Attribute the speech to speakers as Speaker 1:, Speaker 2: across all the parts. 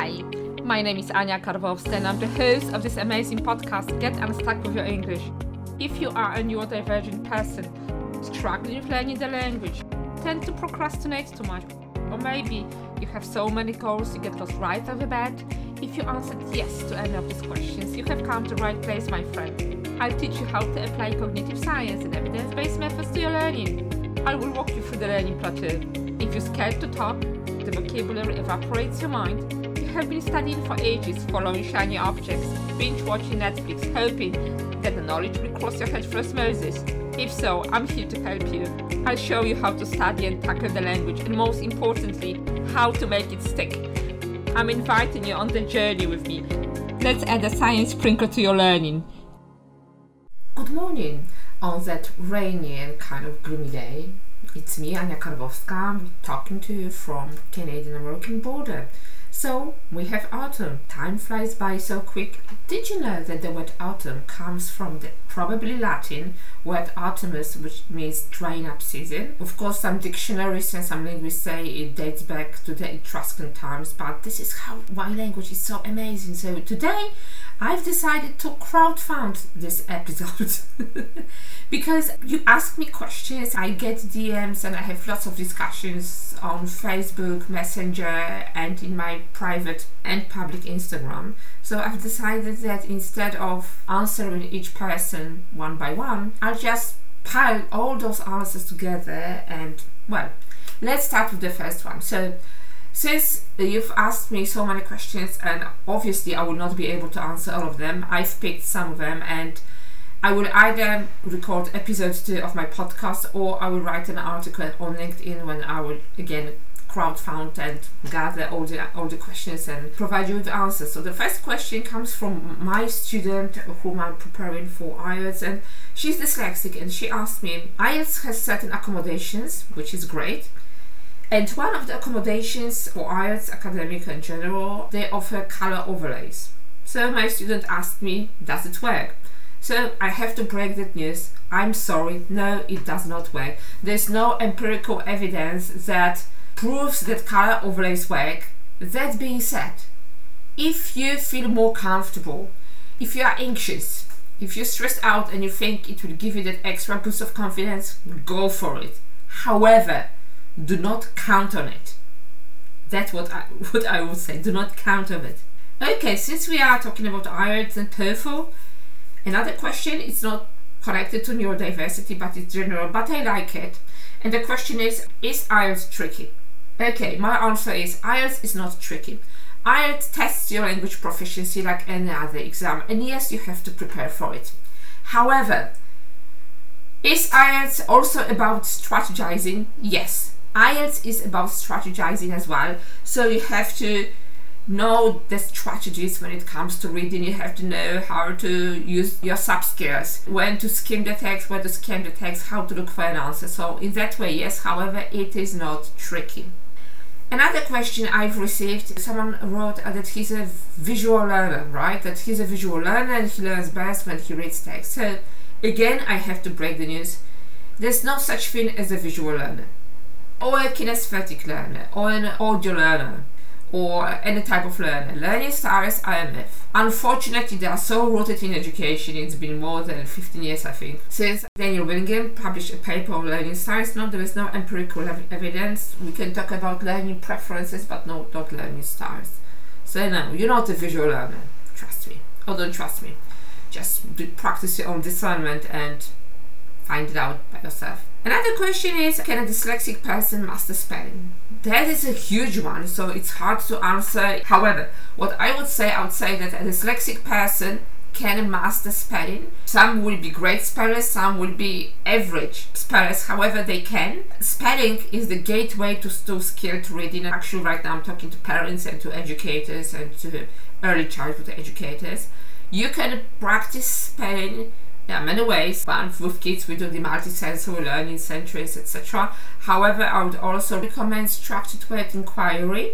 Speaker 1: Hi, my name is Anya Karwowska and I'm the host of this amazing podcast, Get Unstuck with Your English. If you are a neurodivergent person, struggling with learning the language, tend to procrastinate too much, or maybe you have so many goals you get lost right off the bat, if you answered yes to any of these questions, you have come to the right place, my friend. I'll teach you how to apply cognitive science and evidence-based methods to your learning. I will walk you through the learning plateau. If you're scared to talk, the vocabulary evaporates your mind, have been studying for ages, following shiny objects, binge watching Netflix, hoping that the knowledge will cross your head for osmosis. If so, I'm here to help you. I'll show you how to study and tackle the language, and most importantly, how to make it stick. I'm inviting you on the journey with me. Let's add a science sprinkle to your learning.
Speaker 2: Good morning on that rainy and kind of gloomy day. It's me, Anya Karwowska, talking to you from Canadian American border. So we have autumn. Time flies by so quick. Did you know that the word autumn comes from the probably Latin word autumnus, which means drying up season? Of course, some dictionaries and some linguists say it dates back to the Etruscan times, but this is how why language is so amazing. So today, I've decided to crowdfund this episode because you ask me questions, I get DMs, and I have lots of discussions on Facebook, Messenger, and in my private and public Instagram. So I've decided that instead of answering each person one by one, I'll just pile all those answers together and, well, let's start with the first one. So since you've asked me so many questions, and obviously I will not be able to answer all of them, I've picked some of them and I will either record episode two of my podcast or I will write an article on LinkedIn when I will again crowdfund and gather all the all the questions and provide you with answers. So the first question comes from my student whom I'm preparing for IELTS and she's dyslexic and she asked me IELTS has certain accommodations which is great and one of the accommodations for IELTS academic in general, they offer color overlays. So my student asked me, does it work? So I have to break that news. I'm sorry, no, it does not work. There's no empirical evidence that proves that color overlays work. That being said, if you feel more comfortable, if you are anxious, if you're stressed out and you think it will give you that extra boost of confidence, go for it. However, do not count on it. That's what I, what I would say. Do not count on it. Okay, since we are talking about IELTS and TOEFL, another question, it's not connected to neurodiversity, but it's general, but I like it. And the question is, is IELTS tricky? Okay, my answer is IELTS is not tricky. IELTS tests your language proficiency like any other exam, and yes, you have to prepare for it. However, is IELTS also about strategizing? Yes. IELTS is about strategizing as well. So you have to know the strategies when it comes to reading. You have to know how to use your sub skills, when to skim the text, where to skim the text, how to look for an answer. So in that way, yes. However, it is not tricky. Another question I've received, someone wrote that he's a visual learner, right? That he's a visual learner and he learns best when he reads text. So again, I have to break the news. There's no such thing as a visual learner or a kinesthetic learner or an audio learner or any type of learner. Learning styles myth. Unfortunately, they are so rooted in education. It's been more than 15 years, I think, since Daniel Willingham published a paper on learning styles. No, there is no empirical ev- evidence. We can talk about learning preferences, but no, not learning styles. So no, you're not a visual learner. Trust me, or don't trust me. Just practice your own discernment and find it out by yourself. Another question is Can a dyslexic person master spelling? That is a huge one, so it's hard to answer. However, what I would say, I would say that a dyslexic person can master spelling. Some will be great spellers, some will be average spellers, however, they can. Spelling is the gateway to, to skilled reading. Actually, right now I'm talking to parents and to educators and to early childhood educators. You can practice spelling are many ways, one with kids we do the multisensory learning centers, etc. However, I would also recommend structured word inquiry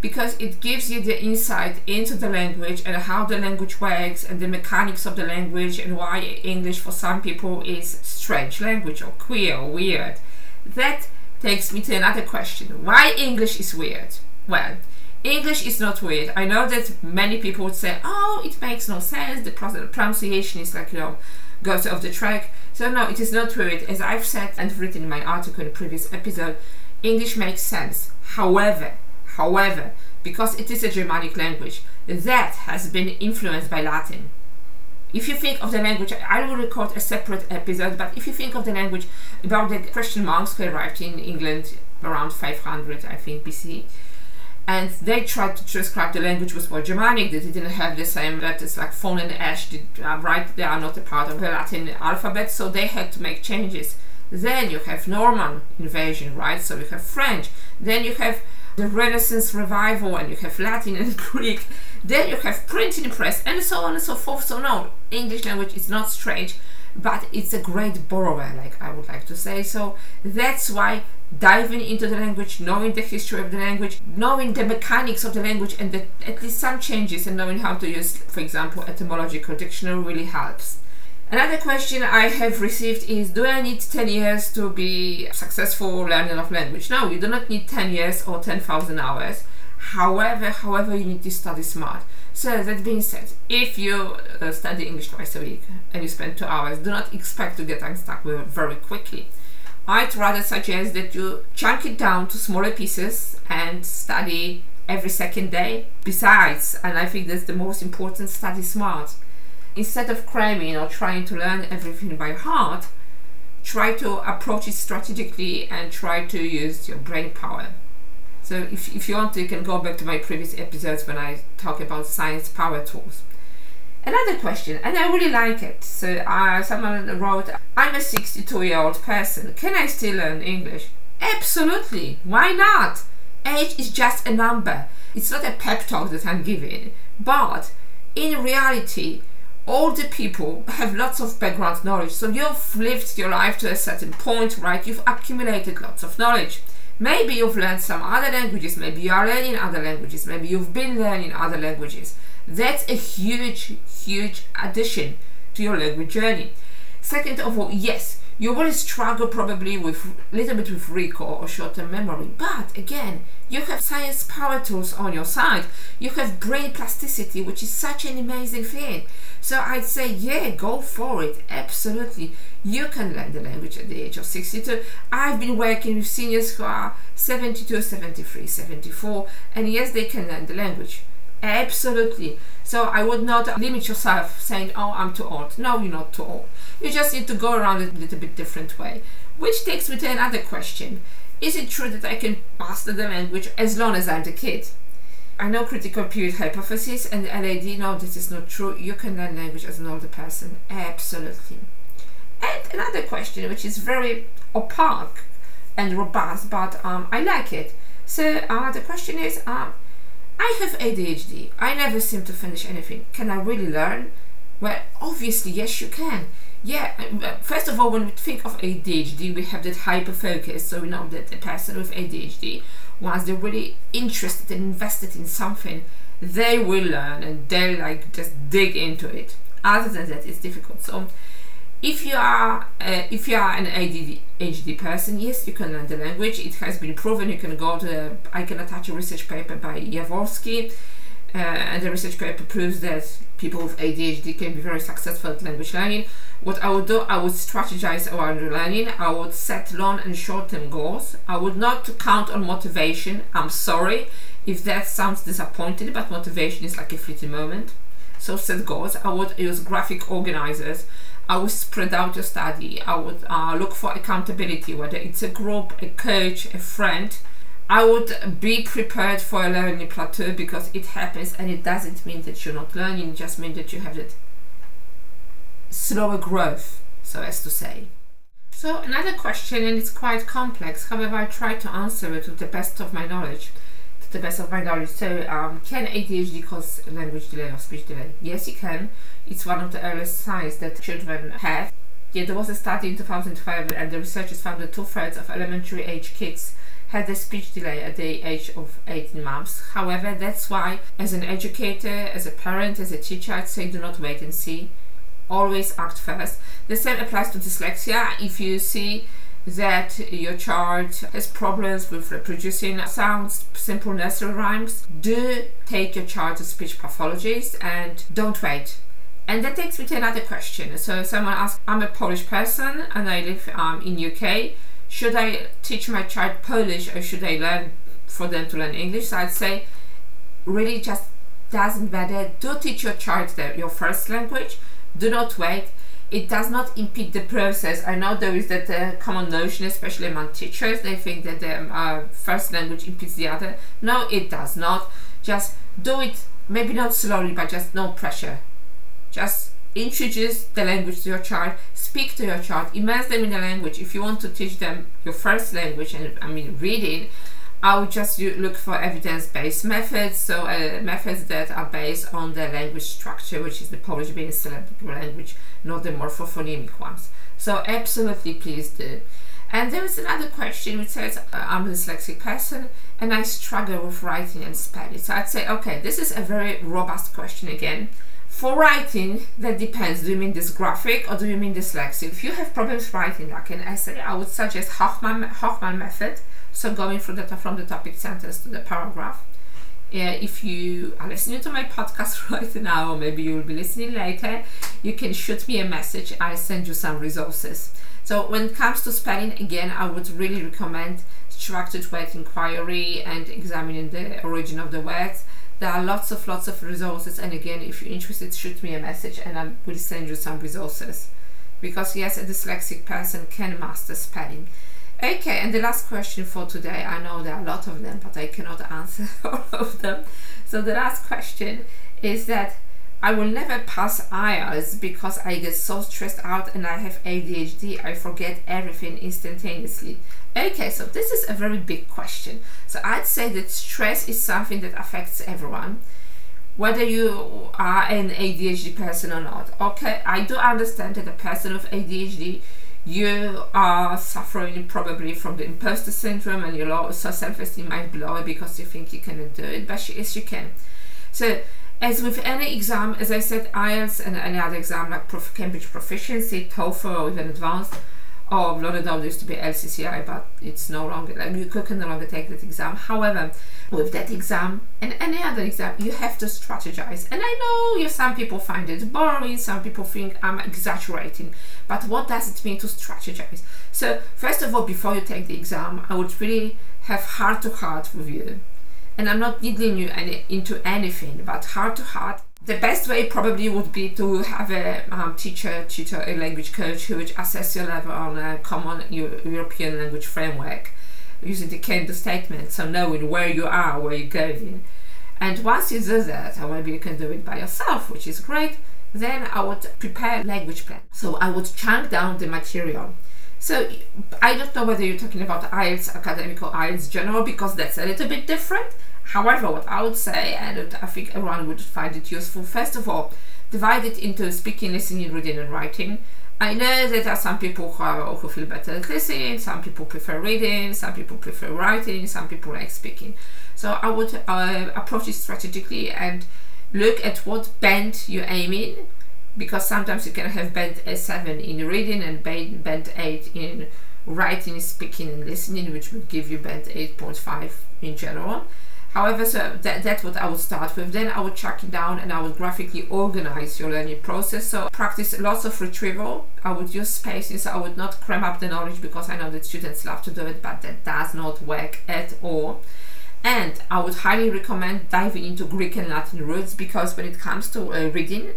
Speaker 2: because it gives you the insight into the language and how the language works and the mechanics of the language and why English for some people is strange language or queer or weird. That takes me to another question. Why English is weird? Well, English is not weird. I know that many people would say, "Oh, it makes no sense. The pronunciation is like you know goes off the track." So no, it is not weird. As I've said and written in my article in previous episode, English makes sense. However, however, because it is a Germanic language, that has been influenced by Latin. If you think of the language, I will record a separate episode, but if you think of the language about the Christian monks who arrived in England around 500, I think, BC, and they tried to transcribe the language was more Germanic, it didn't have the same letters like thorn and ash, did, uh, right? They are not a part of the Latin alphabet, so they had to make changes. Then you have Norman invasion, right? So you have French. Then you have the Renaissance revival, and you have Latin and Greek. Then you have printing press, and so on and so forth. So no, English language is not strange, but it's a great borrower, like I would like to say. So that's why diving into the language, knowing the history of the language, knowing the mechanics of the language, and the, at least some changes, and knowing how to use, for example, etymological dictionary really helps. Another question I have received is Do I need 10 years to be successful learner of language? No, you do not need 10 years or 10,000 hours. However, however, you need to study smart. So that being said, if you uh, study English twice a week and you spend two hours, do not expect to get unstuck very quickly. I'd rather suggest that you chunk it down to smaller pieces and study every second day. Besides, and I think that's the most important, study smart instead of cramming or trying to learn everything by heart, try to approach it strategically and try to use your brain power. So if, if you want to, you can go back to my previous episodes when I talk about science power tools. Another question, and I really like it. So uh, someone wrote, I'm a 62 year old person. Can I still learn English? Absolutely. Why not? Age is just a number. It's not a pep talk that I'm giving. But in reality, older people have lots of background knowledge. So you've lived your life to a certain point, right? You've accumulated lots of knowledge. Maybe you've learned some other languages, maybe you are learning other languages, maybe you've been learning other languages. That's a huge, huge addition to your language journey. Second of all, yes, you will struggle probably with a little bit with recall or short-term memory but again you have science power tools on your side. You have brain plasticity which is such an amazing thing. So i'd say yeah go for it. Absolutely. You can learn the language at the age of 62 i've been working with seniors who are 72 73 74 and yes they can learn the language absolutely so i would not limit yourself saying oh i'm too old no you're not too old you just need to go around it a little bit different way. Which takes me to another question. Is it true that I can master the language as long as I'm the kid? I know critical period hypothesis and LAD, no, this is not true. You can learn language as an older person. Absolutely. And another question, which is very opaque and robust, but um, I like it. So uh, the question is, um, I have ADHD. I never seem to finish anything. Can I really learn? Well, obviously, yes, you can. Yeah, first of all, when we think of ADHD, we have that hyper focus. So we know that a person with ADHD, once they're really interested and invested in something, they will learn and they like just dig into it. Other than that, it's difficult. So if you are uh, if you are an ADHD person, yes, you can learn the language. It has been proven. You can go to. I can attach a research paper by Yavorsky, uh, and the research paper proves that people with ADHD can be very successful at language learning. What I would do, I would strategize around learning. I would set long and short-term goals. I would not count on motivation. I'm sorry if that sounds disappointing, but motivation is like a fleeting moment. So set goals. I would use graphic organizers. I would spread out your study. I would uh, look for accountability, whether it's a group, a coach, a friend I would be prepared for a learning plateau because it happens and it doesn't mean that you're not learning, it just means that you have that slower growth, so as to say. So another question, and it's quite complex, however I try to answer it with the best of my knowledge. To the best of my knowledge. So um, can ADHD cause language delay or speech delay? Yes, it can. It's one of the earliest signs that children have. Yeah, there was a study in 2012 and the researchers found that two-thirds of elementary age kids had a speech delay at the age of 18 months. However, that's why, as an educator, as a parent, as a teacher, I'd say do not wait and see. Always act first. The same applies to dyslexia. If you see that your child has problems with reproducing sounds, simple nursery rhymes, do take your child to speech pathologist and don't wait. And that takes me to another question. So someone asked, I'm a Polish person and I live um, in UK. Should I teach my child Polish or should I learn for them to learn English? So I'd say really just doesn't matter. Do teach your child the, your first language. Do not wait. It does not impede the process. I know there is that uh, common notion, especially among teachers. They think that the um, uh, first language impedes the other. No, it does not. Just do it. Maybe not slowly, but just no pressure. Just introduce the language to your child. Speak to your child. Immerse them in the language. If you want to teach them your first language, and I mean reading, I would just look for evidence-based methods, so uh, methods that are based on the language structure, which is the Polish being syllabic language, not the morphophonemic ones. So absolutely please do. And there is another question which says, uh, I'm a dyslexic person and I struggle with writing and spelling. So I'd say, okay, this is a very robust question again. For writing, that depends. Do you mean dysgraphic or do you mean dyslexic? If you have problems writing like an essay, I would suggest Hochman, Hochman method so going from the from the topic sentence to the paragraph. Yeah, if you are listening to my podcast right now, or maybe you will be listening later, you can shoot me a message. I'll send you some resources. So when it comes to spelling, again, I would really recommend structured word inquiry and examining the origin of the words. There are lots of lots of resources, and again, if you're interested, shoot me a message, and I will send you some resources. Because yes, a dyslexic person can master spelling. Okay, and the last question for today. I know there are a lot of them, but I cannot answer all of them. So the last question is that I will never pass IELTS because I get so stressed out and I have ADHD. I forget everything instantaneously. Okay, so this is a very big question. So I'd say that stress is something that affects everyone, whether you are an ADHD person or not. Okay, I do understand that a person with ADHD you are suffering probably from the imposter syndrome and your low self-esteem might be lower because you think you cannot do it but yes you can so as with any exam as i said ielts and any other exam like Prof- cambridge proficiency toefl or even advanced or Lauderdale used to be LCCI, but it's no longer, like you can no longer take that exam. However, with that exam and any other exam, you have to strategize. And I know some people find it boring, some people think I'm exaggerating, but what does it mean to strategize? So, first of all, before you take the exam, I would really have heart to heart with you. And I'm not needling you any, into anything, but heart to heart the best way probably would be to have a um, teacher, tutor, a language coach who would assess your level on a common Euro- European language framework using the Can-Do statement, so knowing where you are, where you're going. And once you do that, or maybe you can do it by yourself, which is great, then I would prepare language plan. So I would chunk down the material. So I don't know whether you're talking about IELTS academic or IELTS general because that's a little bit different. However, what I would say, and I think everyone would find it useful, first of all, divide it into speaking, listening, reading, and writing. I know that there are some people who, are, who feel better at listening, some people prefer reading, some people prefer writing, some people like speaking. So I would uh, approach it strategically and look at what band you're aiming because sometimes you can have band A7 in reading and band, band 8 in writing, speaking, and listening, which would give you band 8.5 in general. However, so that, that's what I would start with. Then I would track it down and I would graphically organize your learning process. So practice lots of retrieval. I would use spaces. I would not cram up the knowledge because I know that students love to do it, but that does not work at all. And I would highly recommend diving into Greek and Latin roots because when it comes to uh, reading,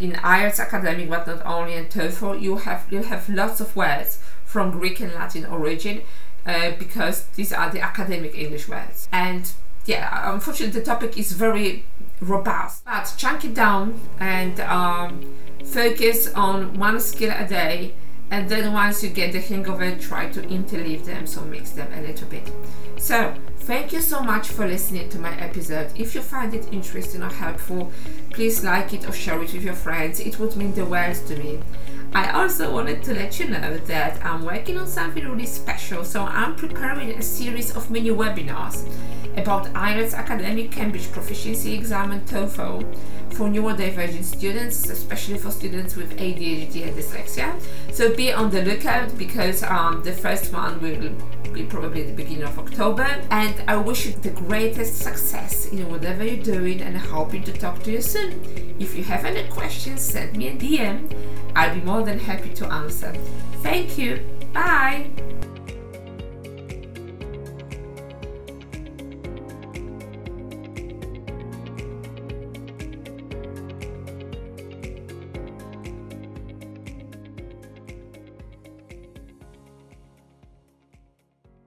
Speaker 2: in IELTS academic, but not only in TOEFL, you have you have lots of words from Greek and Latin origin uh, because these are the academic English words. And yeah, unfortunately, the topic is very robust. But chunk it down and um, focus on one skill a day. And then once you get the hang of it, try to interleave them, so mix them a little bit. So, thank you so much for listening to my episode. If you find it interesting or helpful, please like it or share it with your friends. It would mean the world to me. I also wanted to let you know that I'm working on something really special, so I'm preparing a series of mini webinars about IELTS Academic Cambridge Proficiency Exam and TOEFL for neurodivergent students, especially for students with ADHD and dyslexia. So be on the lookout because um, the first one will be probably the beginning of October. And I wish you the greatest success in whatever you're doing and hoping to talk to you soon. If you have any questions, send me a DM. I'll be more than happy to answer. Thank you. Bye.